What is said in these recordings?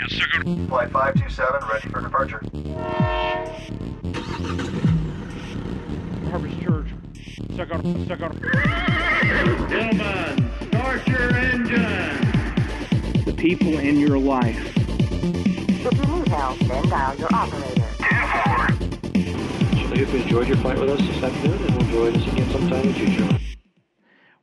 Yes, sir. Flight 527, ready for departure. Harvest Church. Second, second. Gentlemen, start your engine. The people in your life. If you need help, then dial your operator. I hope you enjoyed your flight with us this afternoon, and we'll join us again sometime in the future.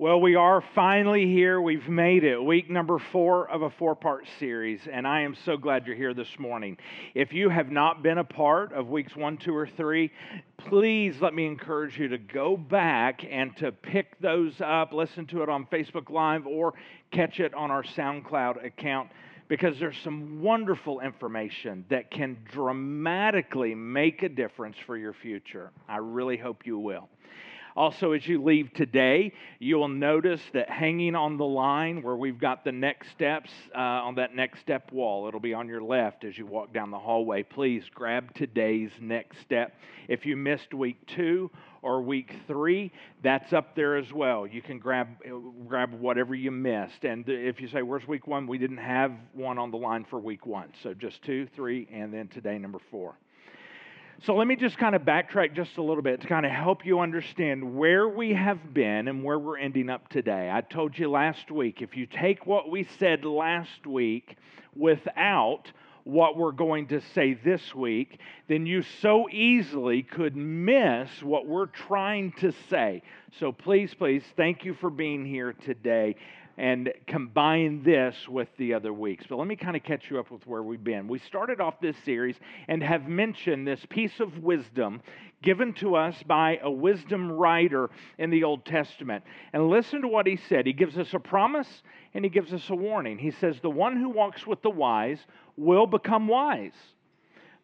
Well, we are finally here. We've made it. Week number four of a four part series, and I am so glad you're here this morning. If you have not been a part of weeks one, two, or three, please let me encourage you to go back and to pick those up, listen to it on Facebook Live, or catch it on our SoundCloud account because there's some wonderful information that can dramatically make a difference for your future. I really hope you will. Also, as you leave today, you'll notice that hanging on the line where we've got the next steps uh, on that next step wall, it'll be on your left as you walk down the hallway. Please grab today's next step. If you missed week two or week three, that's up there as well. You can grab grab whatever you missed. And if you say, "Where's week one?" We didn't have one on the line for week one, so just two, three, and then today number four. So let me just kind of backtrack just a little bit to kind of help you understand where we have been and where we're ending up today. I told you last week, if you take what we said last week without what we're going to say this week, then you so easily could miss what we're trying to say. So please, please, thank you for being here today and combine this with the other weeks. But let me kind of catch you up with where we've been. We started off this series and have mentioned this piece of wisdom given to us by a wisdom writer in the Old Testament. And listen to what he said. He gives us a promise and he gives us a warning. He says, The one who walks with the wise will become wise,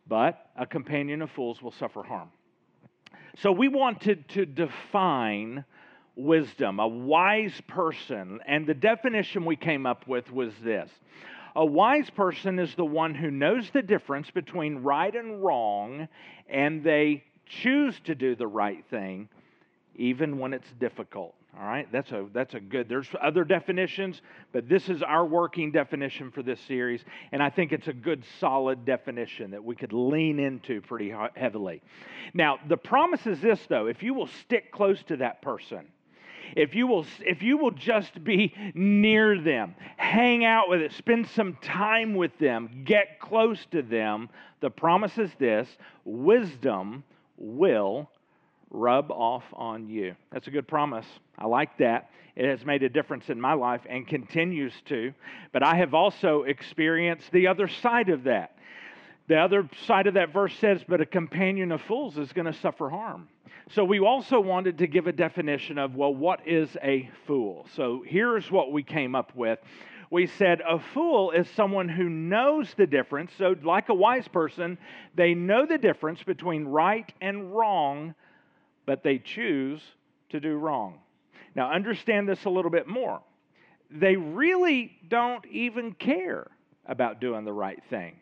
but a companion of fools will suffer harm. So we wanted to define wisdom, a wise person. And the definition we came up with was this A wise person is the one who knows the difference between right and wrong, and they choose to do the right thing even when it's difficult. All right, that's a that's a good. There's other definitions, but this is our working definition for this series, and I think it's a good, solid definition that we could lean into pretty heavily. Now, the promise is this, though: if you will stick close to that person, if you will if you will just be near them hang out with it spend some time with them get close to them the promise is this wisdom will rub off on you. That's a good promise. I like that. It has made a difference in my life and continues to. But i have also experienced the other side of that. The other side of that verse says, But a companion of fools is going to suffer harm. So we also wanted to give a definition of, well, what is a fool? So here's what we came up with. We said a fool is someone who knows the difference. So, like a wise person, they know the difference between right and wrong, but they choose to do wrong. Now, understand this a little bit more. They really don't even care about doing the right thing.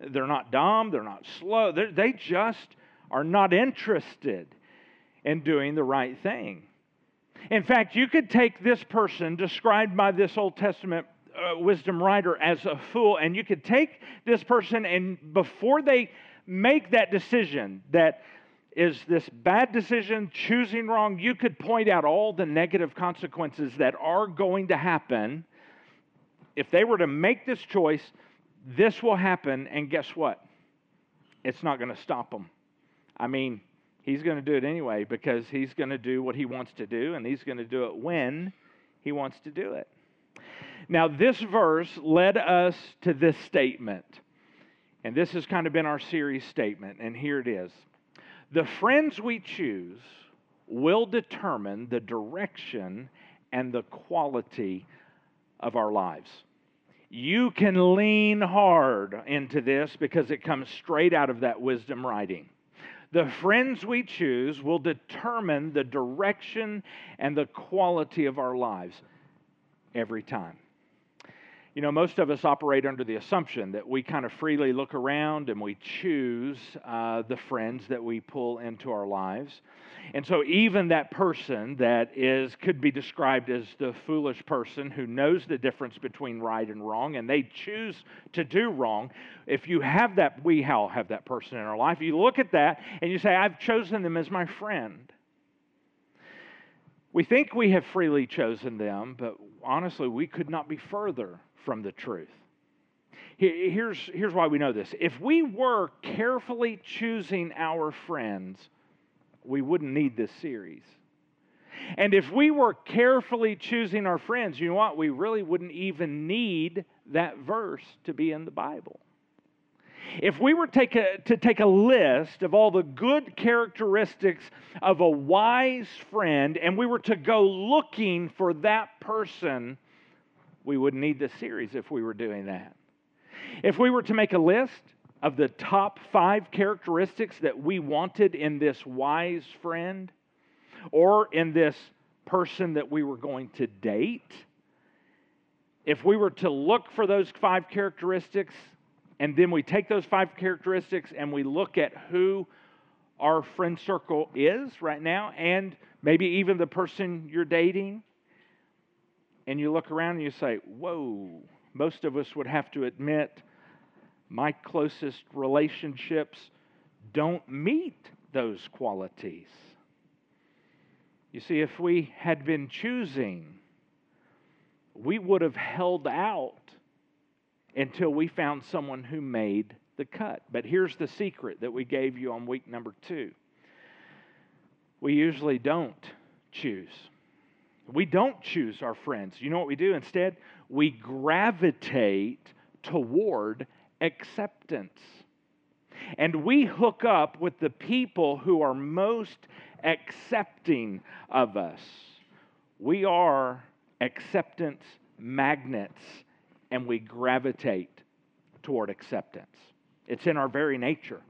They're not dumb, they're not slow, they're, they just are not interested in doing the right thing. In fact, you could take this person described by this Old Testament uh, wisdom writer as a fool, and you could take this person and before they make that decision that is this bad decision, choosing wrong, you could point out all the negative consequences that are going to happen if they were to make this choice this will happen, and guess what? It's not going to stop him. I mean, he's going to do it anyway because he's going to do what he wants to do, and he's going to do it when he wants to do it. Now, this verse led us to this statement, and this has kind of been our series statement, and here it is The friends we choose will determine the direction and the quality of our lives you can lean hard into this because it comes straight out of that wisdom writing. The friends we choose will determine the direction and the quality of our lives every time. You know, most of us operate under the assumption that we kind of freely look around and we choose uh, the friends that we pull into our lives. And so, even that person that is could be described as the foolish person who knows the difference between right and wrong, and they choose to do wrong. If you have that, we all have that person in our life. You look at that and you say, "I've chosen them as my friend." We think we have freely chosen them, but honestly, we could not be further from the truth. Here's, here's why we know this. If we were carefully choosing our friends, we wouldn't need this series. And if we were carefully choosing our friends, you know what? We really wouldn't even need that verse to be in the Bible. If we were take a, to take a list of all the good characteristics of a wise friend and we were to go looking for that person, we wouldn't need this series if we were doing that. If we were to make a list of the top five characteristics that we wanted in this wise friend or in this person that we were going to date, if we were to look for those five characteristics and then we take those five characteristics and we look at who our friend circle is right now and maybe even the person you're dating, and you look around and you say, Whoa, most of us would have to admit my closest relationships don't meet those qualities. You see, if we had been choosing, we would have held out until we found someone who made the cut. But here's the secret that we gave you on week number two we usually don't choose. We don't choose our friends. You know what we do instead? We gravitate toward acceptance. And we hook up with the people who are most accepting of us. We are acceptance magnets and we gravitate toward acceptance. It's in our very nature.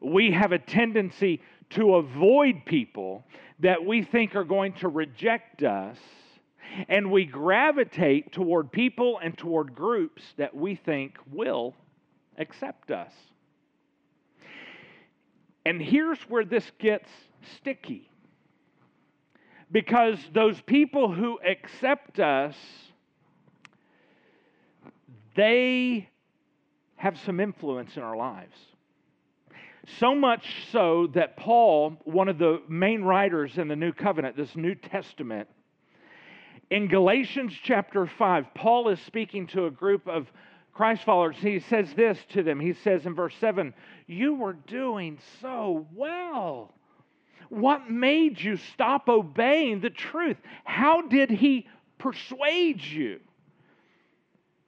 We have a tendency to avoid people that we think are going to reject us, and we gravitate toward people and toward groups that we think will accept us. And here's where this gets sticky. Because those people who accept us they have some influence in our lives. So much so that Paul, one of the main writers in the New Covenant, this New Testament, in Galatians chapter 5, Paul is speaking to a group of Christ followers. He says this to them. He says in verse 7 You were doing so well. What made you stop obeying the truth? How did he persuade you?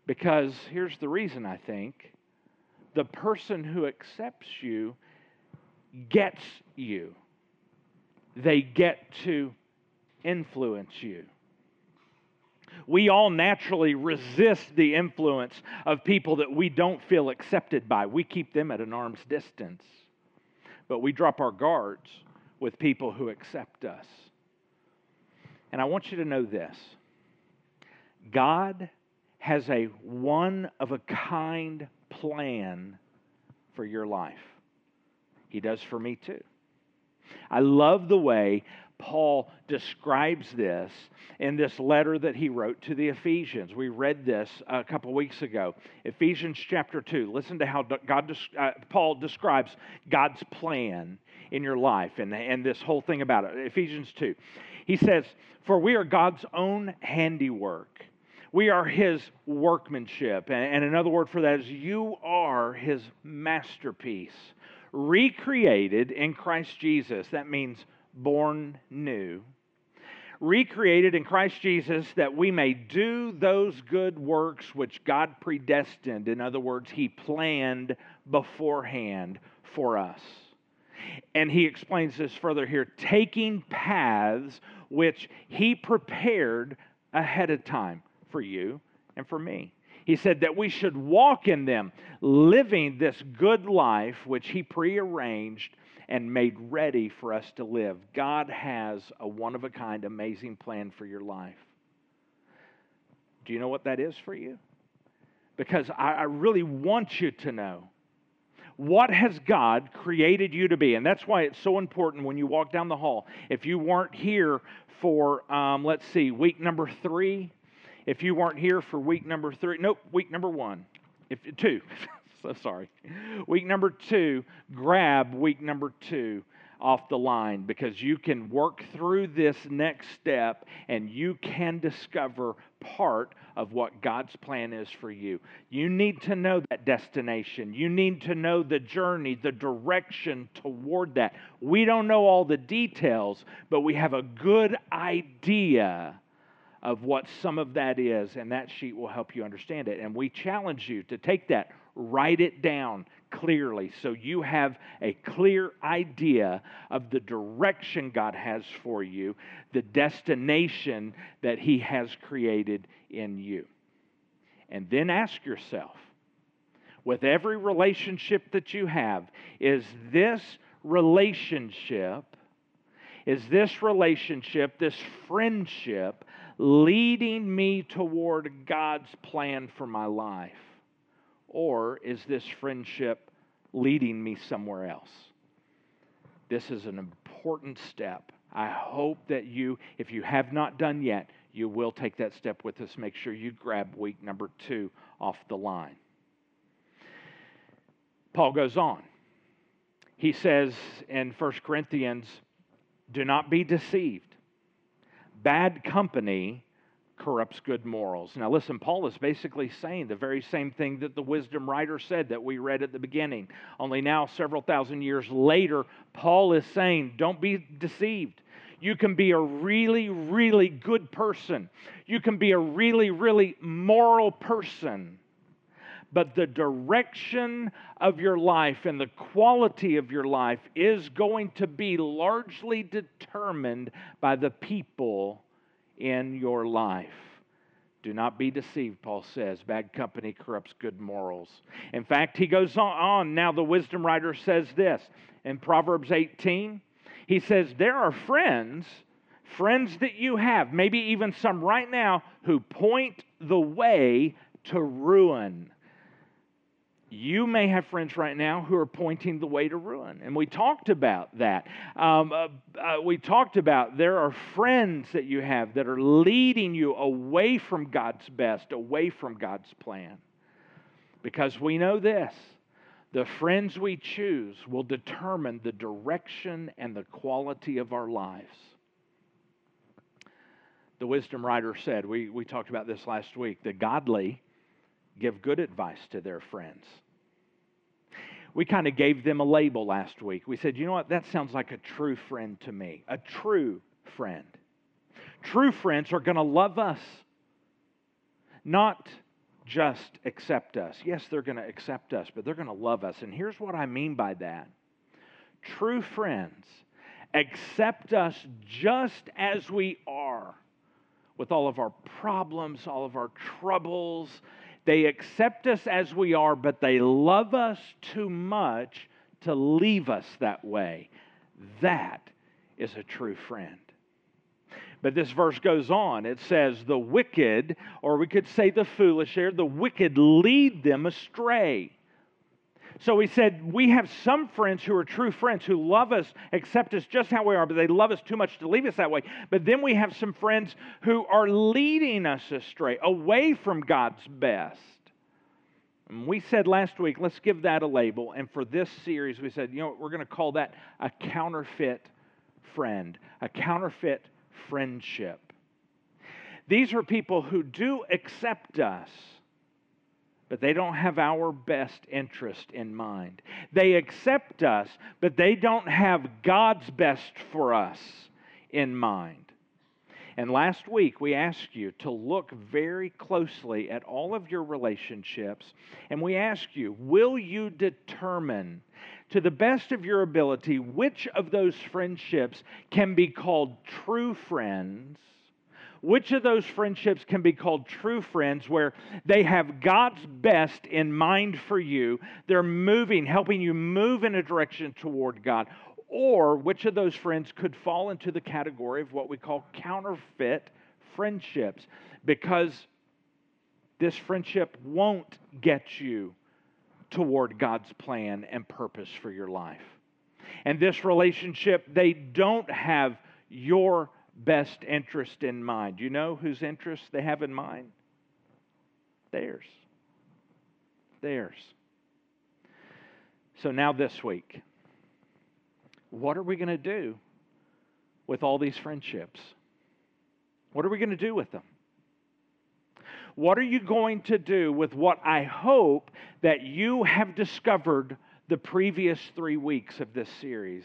Because here's the reason I think the person who accepts you gets you, they get to influence you. We all naturally resist the influence of people that we don't feel accepted by. We keep them at an arm's distance. But we drop our guards with people who accept us. And I want you to know this God has a one of a kind plan for your life. He does for me too. I love the way Paul describes this in this letter that he wrote to the Ephesians. We read this a couple weeks ago. Ephesians chapter 2. Listen to how God, uh, Paul describes God's plan in your life and, and this whole thing about it. Ephesians 2. He says, For we are God's own handiwork we are his workmanship. And another word for that is you are his masterpiece, recreated in Christ Jesus. That means born new. Recreated in Christ Jesus that we may do those good works which God predestined. In other words, he planned beforehand for us. And he explains this further here taking paths which he prepared ahead of time for you and for me. He said that we should walk in them, living this good life which He prearranged and made ready for us to live. God has a one of a kind, amazing plan for your life. Do you know what that is for you? because I, I really want you to know what has God created you to be? And that's why it's so important when you walk down the hall. If you weren't here for, um, let's see, week number three, if you weren't here for week number three, nope, week number one, if two, so sorry, week number two, grab week number two off the line because you can work through this next step and you can discover part of what God's plan is for you. You need to know that destination. You need to know the journey, the direction toward that. We don't know all the details, but we have a good idea of what some of that is, and that sheet will help you understand it. And we challenge you to take that, write it down clearly so you have a clear idea of the direction God has for you, the destination that He has created in you. And then ask yourself with every relationship that you have, is this relationship, is this relationship, this friendship, leading me toward God's plan for my life? Or is this friendship leading me somewhere else? This is an important step. I hope that you, if you have not done yet, you will take that step with us. Make sure you grab week number two off the line. Paul goes on. He says in 1 Corinthians, Do not be deceived. Bad company corrupts good morals. Now, listen, Paul is basically saying the very same thing that the wisdom writer said that we read at the beginning. Only now, several thousand years later, Paul is saying, Don't be deceived. You can be a really, really good person. You can be a really, really moral person. But the direction of your life and the quality of your life is going to be largely determined by the people in your life. Do not be deceived, Paul says. Bad company corrupts good morals. In fact, he goes on. Now, the wisdom writer says this in Proverbs 18. He says, There are friends, friends that you have, maybe even some right now, who point the way to ruin you may have friends right now who are pointing the way to ruin. And we talked about that. Um, uh, uh, we talked about there are friends that you have that are leading you away from God's best, away from God's plan. Because we know this the friends we choose will determine the direction and the quality of our lives. The wisdom writer said, we, we talked about this last week, the godly give good advice to their friends. We kind of gave them a label last week. We said, you know what? That sounds like a true friend to me. A true friend. True friends are going to love us, not just accept us. Yes, they're going to accept us, but they're going to love us. And here's what I mean by that true friends accept us just as we are with all of our problems, all of our troubles, they accept us as we are, but they love us too much to leave us that way. That is a true friend. But this verse goes on. It says, The wicked, or we could say the foolish here, the wicked lead them astray. So he said, We have some friends who are true friends who love us, accept us just how we are, but they love us too much to leave us that way. But then we have some friends who are leading us astray, away from God's best. And we said last week, let's give that a label. And for this series, we said, you know, we're going to call that a counterfeit friend, a counterfeit friendship. These are people who do accept us but they don't have our best interest in mind. They accept us, but they don't have God's best for us in mind. And last week, we asked you to look very closely at all of your relationships, and we asked you, will you determine to the best of your ability which of those friendships can be called true friends which of those friendships can be called true friends where they have God's best in mind for you? They're moving, helping you move in a direction toward God. Or which of those friends could fall into the category of what we call counterfeit friendships? Because This friendship won't get you toward God's plan and purpose for your life. And this relationship, they don't have your best interest in mind. You know whose interest they have in mind? Theirs. Theirs. So now this week, what are we going to do with all these friendships? What are we going to do with them? What are you going to do with what I hope that you have discovered the previous three weeks of this series?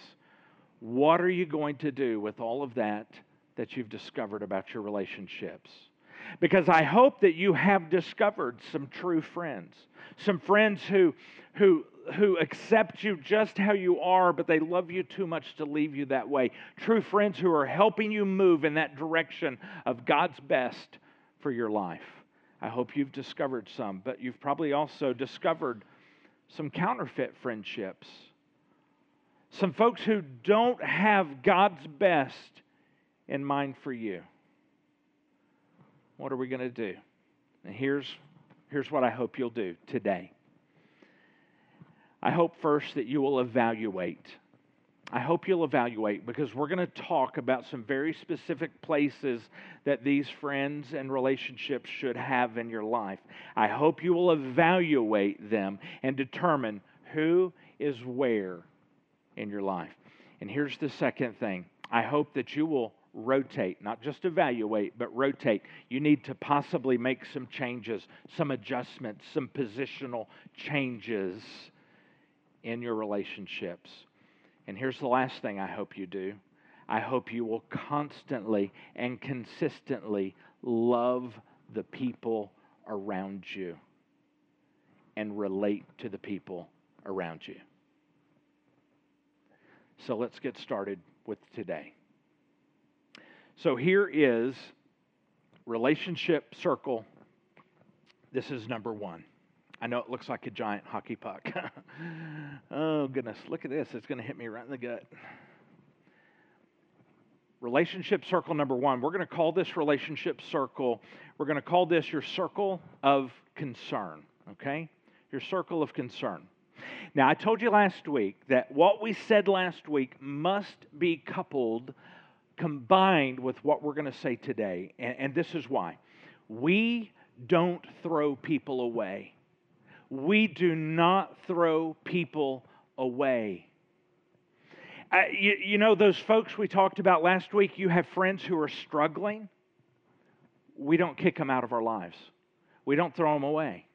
What are you going to do with all of that that you've discovered about your relationships? Because I hope that you have discovered some true friends, some friends who, who, who accept you just how you are, but they love you too much to leave you that way. True friends who are helping you move in that direction of God's best for your life. I hope you've discovered some, but you've probably also discovered some counterfeit friendships. Some folks who don't have God's best in mind for you. What are we going to do? And here's, here's what I hope you'll do today. I hope first that you will evaluate. I hope you'll evaluate because we're going to talk about some very specific places that these friends and relationships should have in your life. I hope you will evaluate them and determine who is where in your life. And here's the second thing I hope that you will rotate, not just evaluate, but rotate. You need to possibly make some changes, some adjustments, some positional changes in your relationships. And here's the last thing I hope you do I hope you will constantly and consistently love the people around you and relate to the people around you. So let's get started with today. So here is relationship circle. This is number one. I know it looks like a giant hockey puck. oh, goodness. Look at this. It's going to hit me right in the gut. Relationship circle number one. We're going to call this relationship circle, we're going to call this your circle of concern, okay? Your circle of concern. Now, I told you last week that what we said last week must be coupled, combined with what we're going to say today. And, and this is why. We don't throw people away we do not throw people away. Uh, you, you know, those folks we talked about last week, you have friends who are struggling. We don't kick them out of our lives, we don't throw them away.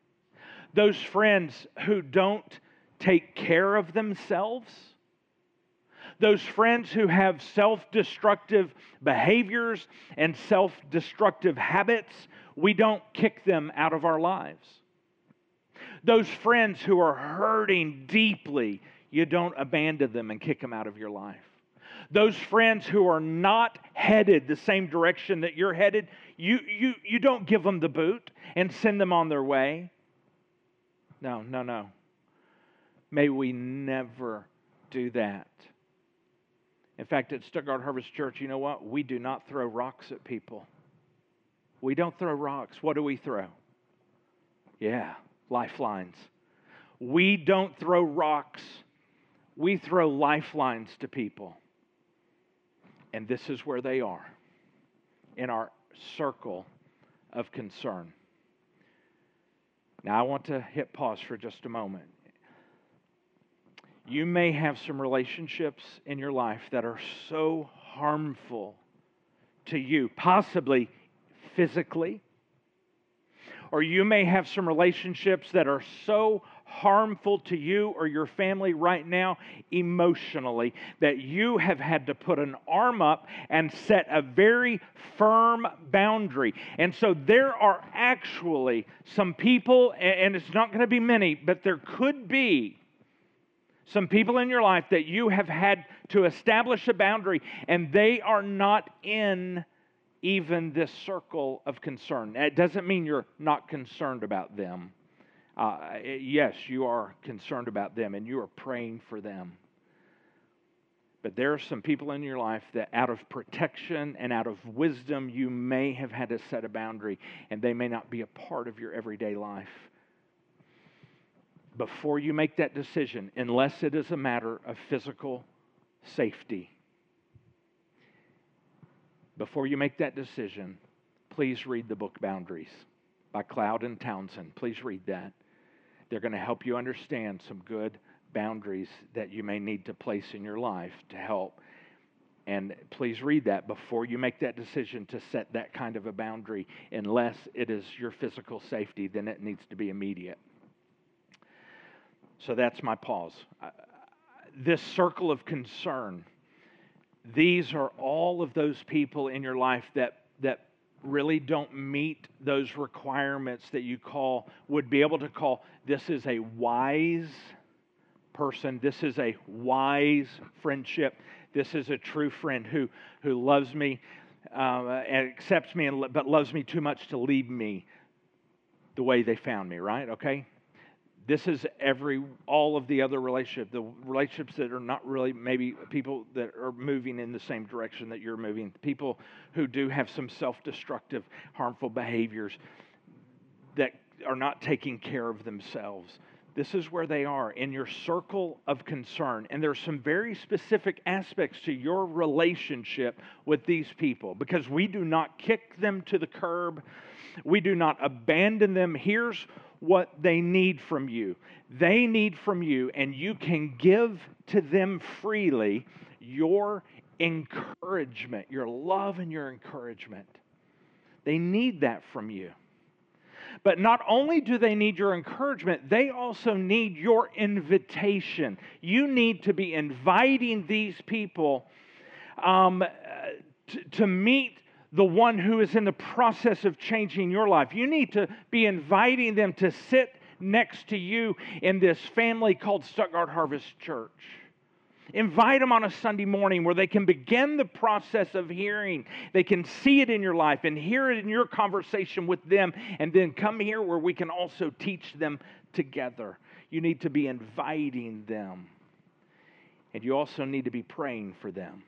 Those friends who don't take care of themselves, those friends who have self destructive behaviors and self destructive habits, we don't kick them out of our lives. Those friends who are hurting deeply, you don't abandon them and kick them out of your life. Those friends who are not headed the same direction that you're headed, you, you, you don't give them the boot and send them on their way. No, no, no. May we never do that. In fact, at Stuttgart Harvest Church, you know what? We do not throw rocks at people. We don't throw rocks. What do we throw? Yeah, lifelines. We don't throw rocks, we throw lifelines to people. And this is where they are in our circle of concern. Now, I want to hit pause for just a moment. You may have some relationships in your life that are so harmful to you, possibly physically, or you may have some relationships that are so harmful to you or your family right now emotionally that you have had to put an arm up and set a very firm boundary. And so there are actually some people, and it's not going to be many, but there could be some people in your life that you have had to establish a boundary and they are not in even this circle of concern. It doesn't mean you're not concerned about them. Uh, yes, you are concerned about them and you are praying for them. But there are some people in your life that, out of protection and out of wisdom, you may have had to set a boundary, and they may not be a part of your everyday life. Before you make that decision, unless it is a matter of physical safety, before you make that decision, please read the book Boundaries by Cloud and Townsend. Please read that. They're going to help you understand some good boundaries that you may need to place in your life to help. And please read that before you make that decision to set that kind of a boundary, unless it is your physical safety, then it needs to be immediate. So that's my pause. This circle of concern, these are all of those people in your life that, that really don't meet those requirements that you call, would be able to call, this is a wise person. This is a wise friendship. This is a true friend who, who loves me uh, and accepts me, and, but loves me too much to leave me the way they found me, right? Okay? This is every all of the other relationships, the relationships that are not really maybe people that are moving in the same direction that you're moving, people who do have some self-destructive, harmful behaviors that are not taking care of themselves. This is where they are in your circle of concern. And there's some very specific aspects to your relationship with these people because we do not kick them to the curb. We do not abandon them. Here's what they need from you they need from you, and you can give to them freely your encouragement, your love and your encouragement. They need that from you. But not only do they need your encouragement, they also need your invitation. You need to be inviting these people um, to, to meet the one who is in the process of changing your life. You need to be inviting them to sit next to you in this family called Stuttgart Harvest Church. Invite them on a Sunday morning where they can begin the process of hearing. They can see it in your life and hear it in your conversation with them, and then come here where we can also teach them together. You need to be inviting them, and you also need to be praying for them.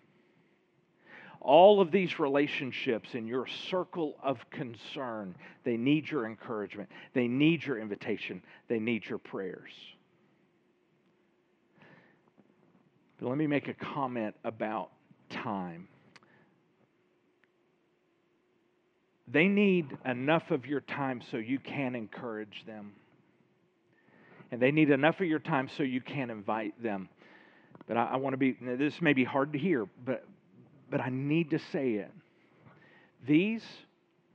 All of these relationships in your circle of concern, they need your encouragement, they need your invitation, they need your prayers. But let me make a comment about time. They need enough of your time so you can encourage them. And they need enough of your time so you can invite them. But I, I want to be, this may be hard to hear, but, but I need to say it. These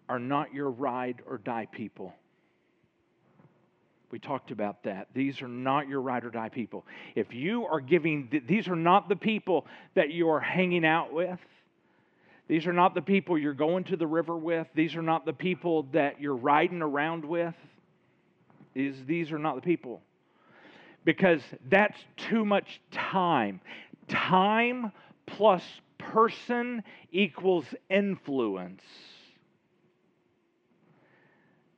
are not your ride or die people. We talked about that. These are not your ride or die people. If you are giving, these are not the people that you are hanging out with. These are not the people you're going to the river with. These are not the people that you're riding around with. These, these are not the people. Because that's too much time. Time plus person equals influence.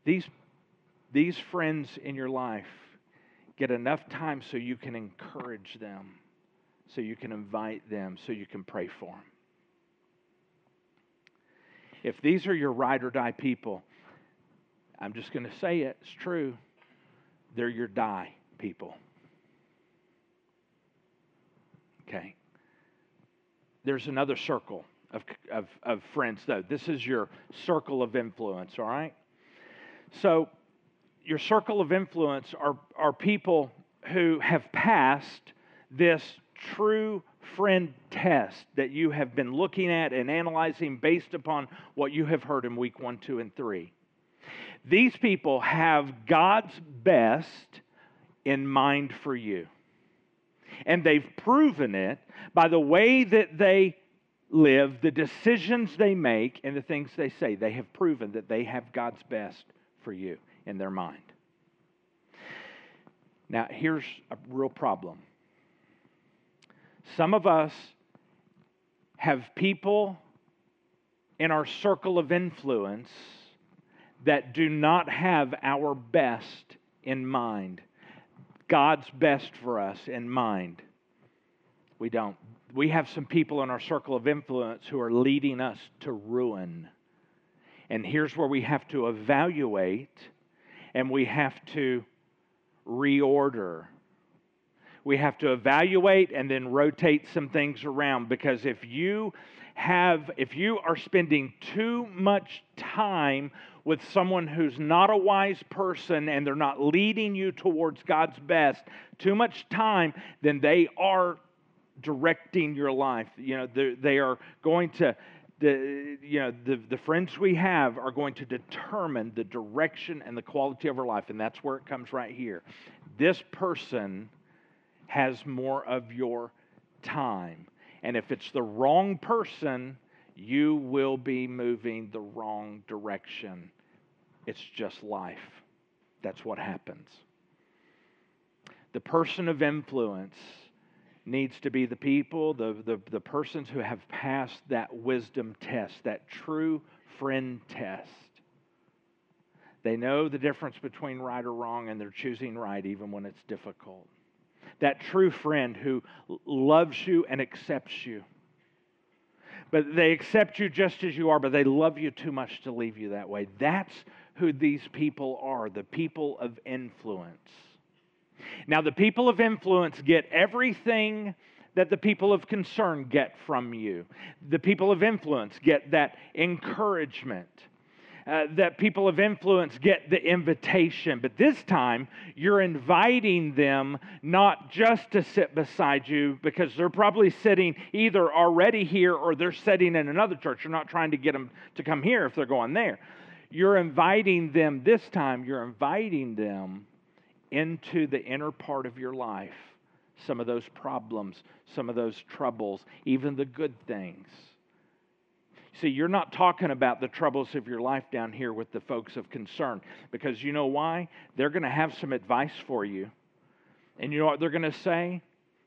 These these friends in your life get enough time so you can encourage them, so you can invite them, so you can pray for them. If these are your ride or die people, I'm just going to say it, it's true. They're your die people. Okay. There's another circle of, of, of friends, though. This is your circle of influence, all right? So your circle of influence are, are people who have passed this true friend test that you have been looking at and analyzing based upon what you have heard in week one, two, and three. These people have God's best in mind for you. And they've proven it by the way that they live, the decisions they make, and the things they say. They have proven that they have God's best for you in their mind. Now, here's a real problem. Some of us have people in our circle of influence that do not have our best in mind, God's best for us in mind. We don't. we have some people in our circle of influence who are leading us to ruin. And here's where we have to evaluate and we have to reorder. We have to evaluate and then rotate some things around because if you have, if you are spending too much time with someone who's not a wise person and they're not leading you towards God's best, too much time, then they are directing your life. You know, they are going to the you know the, the friends we have are going to determine the direction and the quality of our life and that's where it comes right here this person has more of your time and if it's the wrong person you will be moving the wrong direction it's just life that's what happens the person of influence needs to be the people, the, the, the persons who have passed that wisdom test, that true friend test. They know the difference between right or wrong, and they're choosing right even when it's difficult. That true friend who loves you and accepts you. But they accept you just as you are, but they love you too much to leave you that way. That's who these people are the people of influence. Now, the people of influence get everything that the people of concern get from you. The people of influence get that encouragement. Uh, that people of influence get the invitation. But this time, you're inviting them not just to sit beside you because they're probably sitting either already here or they're sitting in another church. You're not trying to get them to come here if they're going there. You're inviting them this time, you're inviting them into the inner part of your life some of those problems, some of those troubles, even the good things. See, you're not talking about the troubles of your life down here with the folks of concern because you know why? They're going to have some advice for you. And you know what they're going to say?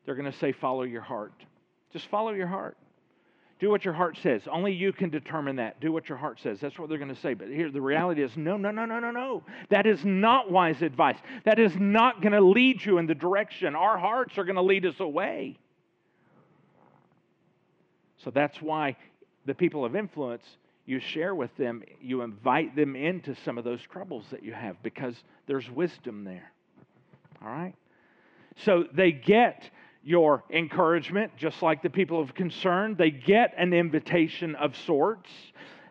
They're going to say, follow your heart. Just follow your heart. Do what your heart says. Only you can determine that. Do what your heart says. That's what they're going to say. But here, the reality is no, no, no, no, no, no. That is not wise advice. That is not going to lead you in the direction. Our hearts are going to lead us away. So that's why the people of influence, you share with them, you invite them into some of those troubles that you have because there's wisdom there. All right? So they get your encouragement, just like the people of concern. They get an invitation of sorts,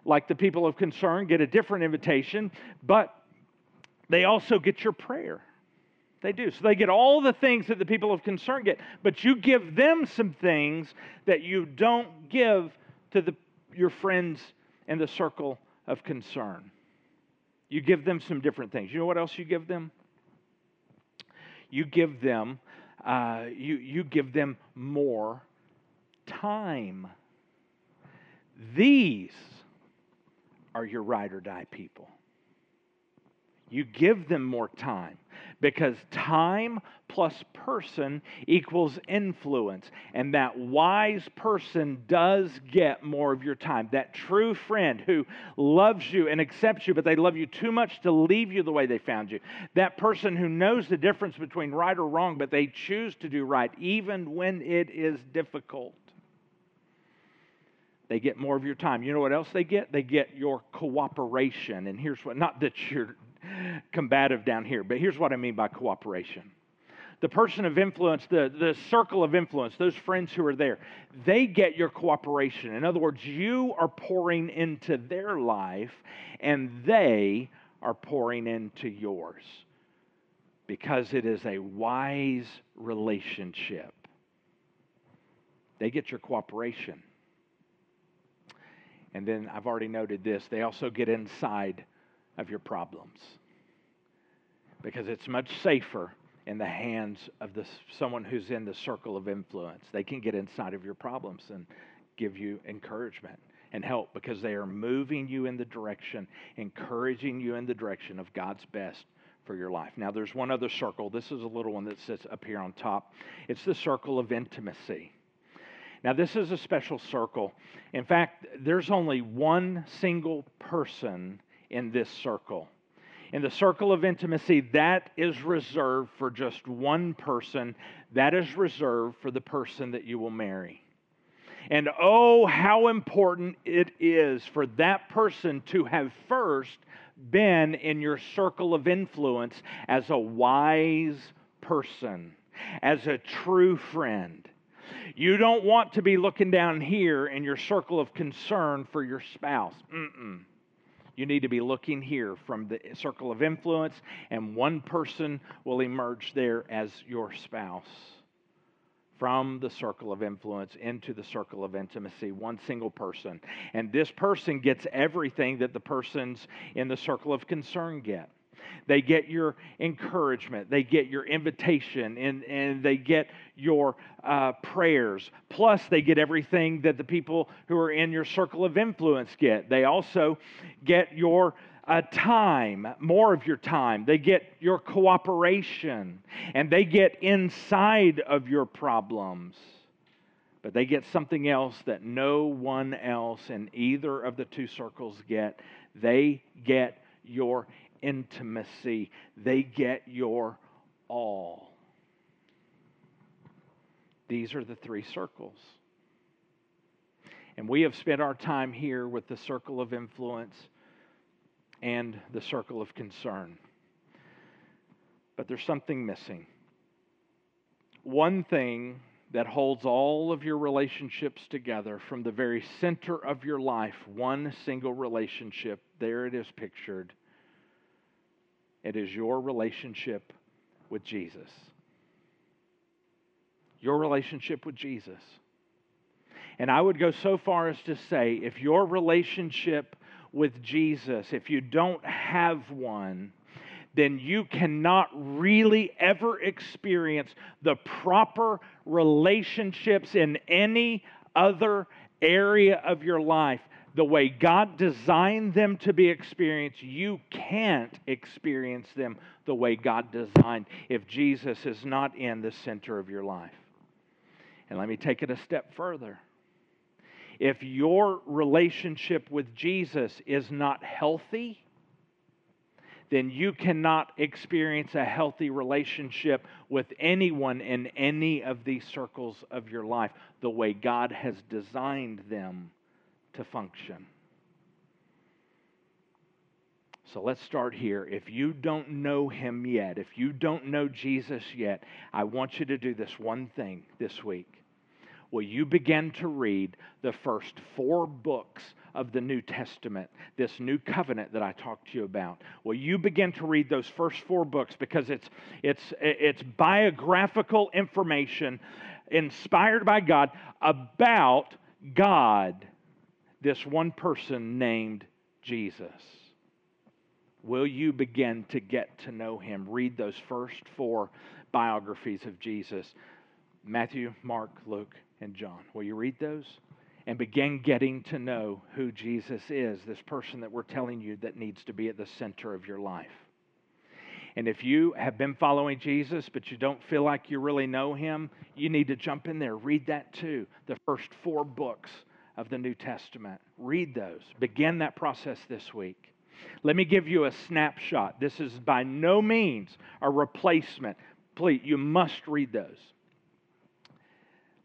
like the people of concern get a different invitation, but they also get your prayer. They do. So they get all the things that the people of concern get, but you give them some things that you don't give to the, your friends in the circle of concern. You give them some different things. You know what else you give them? You give them uh, you, you give them more time. These are your ride or die people. You give them more time because time plus person equals influence. And that wise person does get more of your time. That true friend who loves you and accepts you, but they love you too much to leave you the way they found you. That person who knows the difference between right or wrong, but they choose to do right even when it is difficult. They get more of your time. You know what else they get? They get your cooperation. And here's what, not that you're combative down here. But here's what I mean by cooperation the person of influence, the, the circle of influence, those friends who are there, they get your cooperation. In other words, you are pouring into their life and they are pouring into yours because it is a wise relationship. They get your cooperation. And then I've already noted this they also get inside of your problems because it's much safer in the hands of the, someone who's in the circle of influence. They can get inside of your problems and give you encouragement and help because they are moving you in the direction, encouraging you in the direction of God's best for your life. Now, there's one other circle. This is a little one that sits up here on top. It's the circle of intimacy. Now, this is a special circle. In fact, there's only one single person in this circle. In the circle of intimacy, that is reserved for just one person. That is reserved for the person that you will marry. And oh, how important it is for that person to have first been in your circle of influence as a wise person, as a true friend. You don't want to be looking down here in your circle of concern for your spouse. Mm-mm. You need to be looking here from the circle of influence, and one person will emerge there as your spouse. From the circle of influence into the circle of intimacy, one single person. And this person gets everything that the persons in the circle of concern get. They get your encouragement, they get your invitation, and, and they get your uh, prayers. Plus, they get everything that the people who are in your circle of influence get. They also get your uh, time, more of your time. They get your cooperation, and they get inside of your problems. But they get something else that no one else in either of the two circles get. They get your intimacy. They get your all. These are the three circles. And we have spent our time here with the circle of influence and the circle of concern. But there's something missing. One thing that holds all of your relationships together from the very center of your life, one single relationship, there it is pictured it is your relationship with Jesus. Your relationship with Jesus. And I would go so far as to say if your relationship with Jesus, if you don't have one, then you cannot really ever experience the proper relationships in any other area of your life the way God designed them to be experienced, you can't experience them the way God designed if Jesus is not in the center of your life. And let me take it a step further. If your relationship with Jesus is not healthy, then you cannot experience a healthy relationship with anyone in any of these circles of your life the way God has designed them to function. So let's start here. If you don't know him yet, if you don't know Jesus yet, I want you to do this one thing this week. Will you begin to read the first four books of the New Testament, this new covenant that I talked to you about? Will you begin to read those first four books because it's, it's, it's biographical information inspired by God about God this one person named Jesus. Will you begin to get to know him? Read those first four biographies of Jesus Matthew, Mark, Luke, and John. Will you read those? And begin getting to know who Jesus is, this person that we're telling you that needs to be at the center of your life. And if you have been following Jesus, but you don't feel like you really know him, you need to jump in there. Read that too. The first four books of the New Testament. Read those. Begin that process this week. Let me give you a snapshot. This is by no means a replacement. Please, you must read those.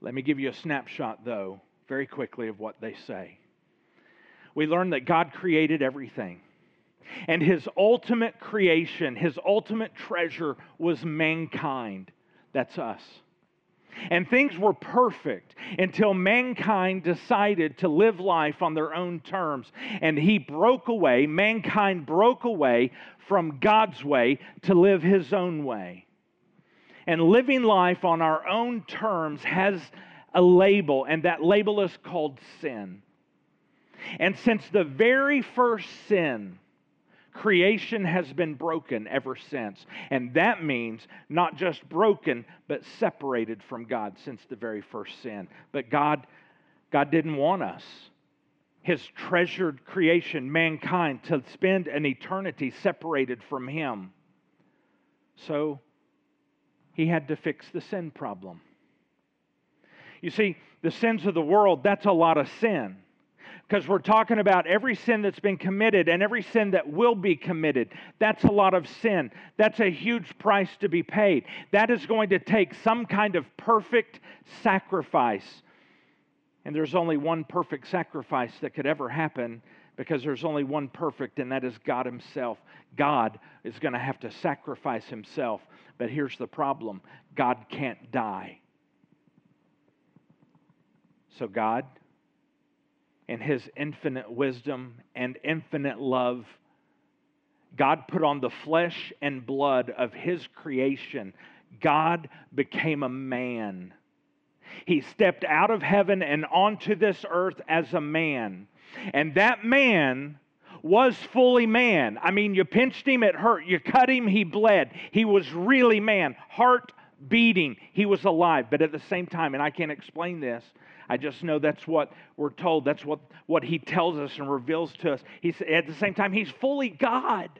Let me give you a snapshot, though, very quickly of what they say. We learn that God created everything. And his ultimate creation, his ultimate treasure was mankind. That's us. And things were perfect until mankind decided to live life on their own terms. And he broke away, mankind broke away from God's way to live his own way. And living life on our own terms has a label, and that label is called sin. And since the very first sin, Creation has been broken ever since. And that means not just broken, but separated from God since the very first sin. But God, God didn't want us, His treasured creation, mankind, to spend an eternity separated from Him. So He had to fix the sin problem. You see, the sins of the world, that's a lot of sin because we're talking about every sin that's been committed and every sin that will be committed. That's a lot of sin. That's a huge price to be paid. That is going to take some kind of perfect sacrifice. And there's only one perfect sacrifice that could ever happen because there's only one perfect, and that is God Himself. God is going to have to sacrifice Himself. But here's the problem God can't die. So, God, in His infinite wisdom and infinite love, God put on the flesh and blood of His creation. God became a man. He stepped out of heaven and onto this earth as a man. And that man was fully man. I mean, you pinched him, it hurt. You cut him, he bled. He was really man, heart beating. He was alive. But at the same time, and I can't explain this, I just know that's what we're told. That's what, what he tells us and reveals to us. He's, at the same time, he's fully God.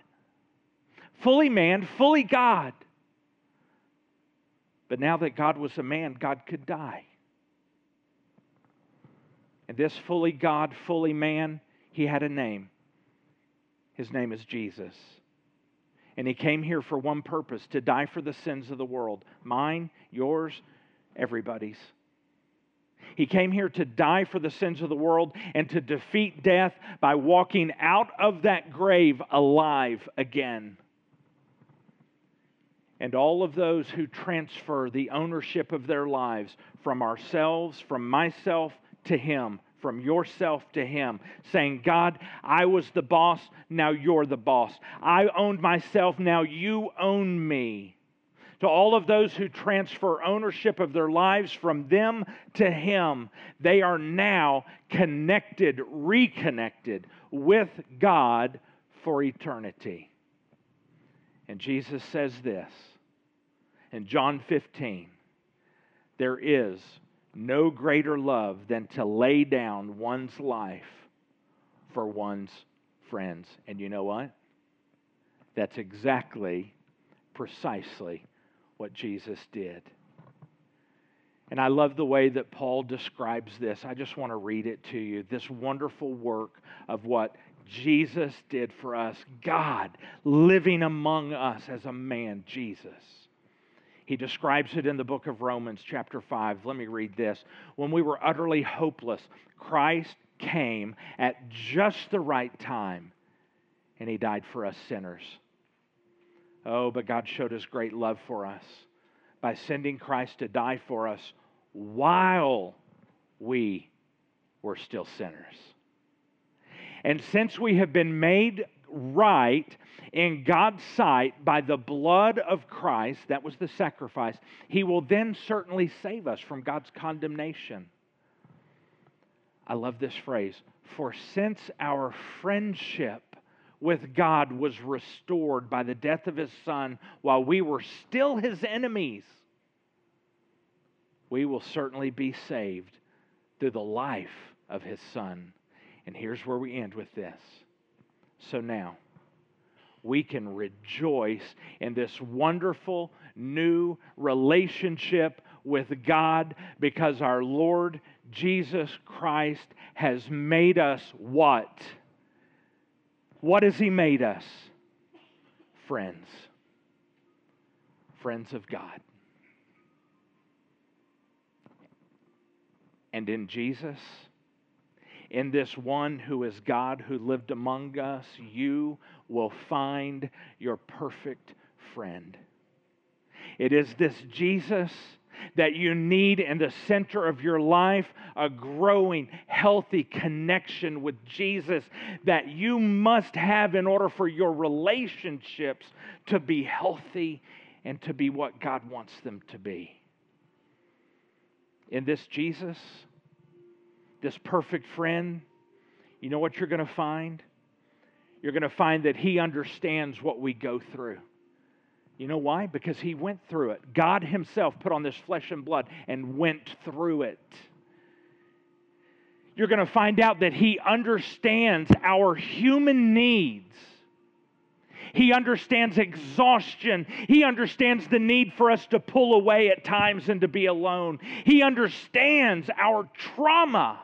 Fully man, fully God. But now that God was a man, God could die. And this fully God, fully man, he had a name. His name is Jesus. And he came here for one purpose to die for the sins of the world mine, yours, everybody's. He came here to die for the sins of the world and to defeat death by walking out of that grave alive again. And all of those who transfer the ownership of their lives from ourselves, from myself to Him, from yourself to Him, saying, God, I was the boss, now you're the boss. I owned myself, now you own me to all of those who transfer ownership of their lives from them to Him, they are now connected, reconnected with God for eternity. And Jesus says this in John 15 there is no greater love than to lay down one's life for one's friends. And you know what? That's exactly, precisely what Jesus did. And I love the way that Paul describes this. I just want to read it to you. This wonderful work of what Jesus did for us, God living among us as a man, Jesus. He describes it in the book of Romans, chapter 5. Let me read this. When we were utterly hopeless, Christ came at just the right time, and he died for us sinners. Oh, but God showed his great love for us by sending Christ to die for us while we were still sinners. And since we have been made right in God's sight by the blood of Christ, that was the sacrifice, He will then certainly save us from God's condemnation. I love this phrase. For since our friendship with God was restored by the death of his son while we were still his enemies, we will certainly be saved through the life of his son. And here's where we end with this. So now, we can rejoice in this wonderful new relationship with God because our Lord Jesus Christ has made us what? What has He made us? Friends. Friends of God. And in Jesus, in this one who is God who lived among us, you will find your perfect friend. It is this Jesus that you need in the center of your life a growing, healthy connection with Jesus that you must have in order for your relationships to be healthy and to be what God wants them to be. In this Jesus, this perfect friend, you know what you're going to find? You're going to find that He understands what we go through. You know why? Because he went through it. God himself put on this flesh and blood and went through it. You're going to find out that he understands our human needs. He understands exhaustion. He understands the need for us to pull away at times and to be alone. He understands our trauma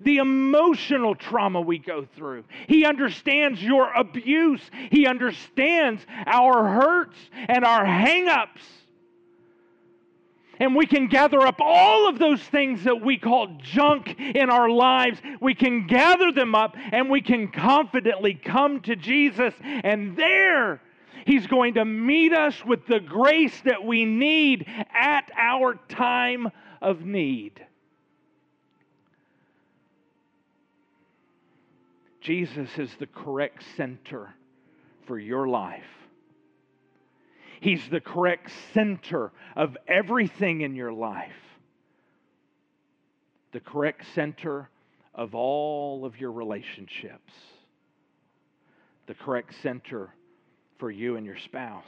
the emotional trauma we go through. He understands your abuse. He understands our hurts and our hangups. And we can gather up all of those things that we call junk in our lives. We can gather them up and we can confidently come to Jesus. And there, He's going to meet us with the grace that we need at our time of need. Jesus is the correct center for your life. He's the correct center of everything in your life, the correct center of all of your relationships, the correct center for you and your spouse,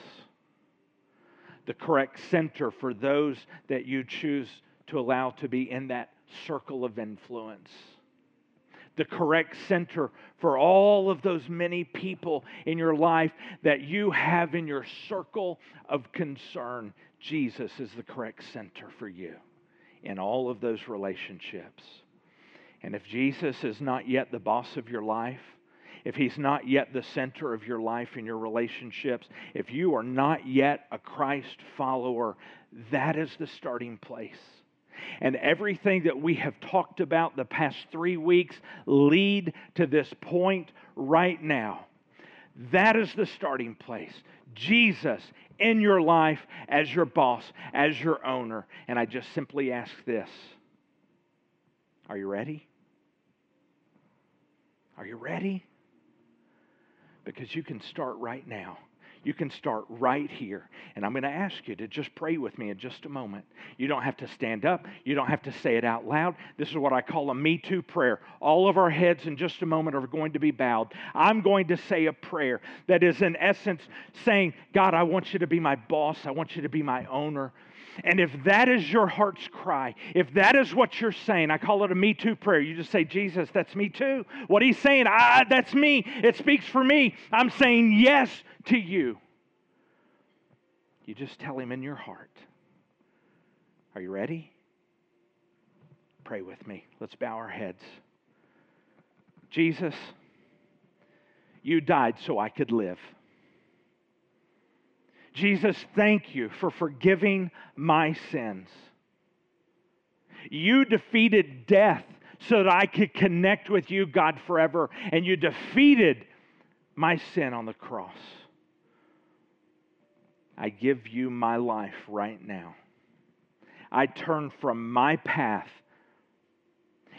the correct center for those that you choose to allow to be in that circle of influence the correct center for all of those many people in your life that you have in your circle of concern. Jesus is the correct center for you in all of those relationships. And if Jesus is not yet the boss of your life, if he's not yet the center of your life and your relationships, if you are not yet a Christ follower, that is the starting place and everything that we have talked about the past three weeks lead to this point right now. That is the starting place. Jesus in your life as your boss, as your owner. And I just simply ask this Are you ready? Are you ready? Because you can start right now. You can start right here. And I'm going to ask you to just pray with me in just a moment. You don't have to stand up, you don't have to say it out loud. This is what I call a Me Too prayer. All of our heads in just a moment are going to be bowed. I'm going to say a prayer that is, in essence, saying, God, I want you to be my boss, I want you to be my owner. And if that is your heart's cry, if that is what you're saying, I call it a me too prayer. You just say, Jesus, that's me too. What he's saying, ah, that's me. It speaks for me. I'm saying yes to you. You just tell him in your heart. Are you ready? Pray with me. Let's bow our heads. Jesus, you died so I could live. Jesus, thank you for forgiving my sins. You defeated death so that I could connect with you, God, forever. And you defeated my sin on the cross. I give you my life right now. I turn from my path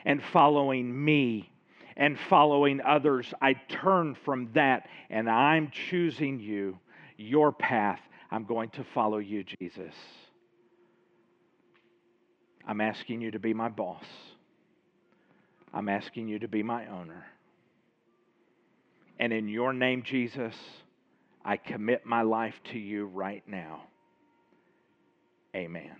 and following me and following others. I turn from that and I'm choosing you your path. I'm going to follow you, Jesus. I'm asking you to be my boss. I'm asking you to be my owner. And in your name, Jesus, I commit my life to you right now. Amen.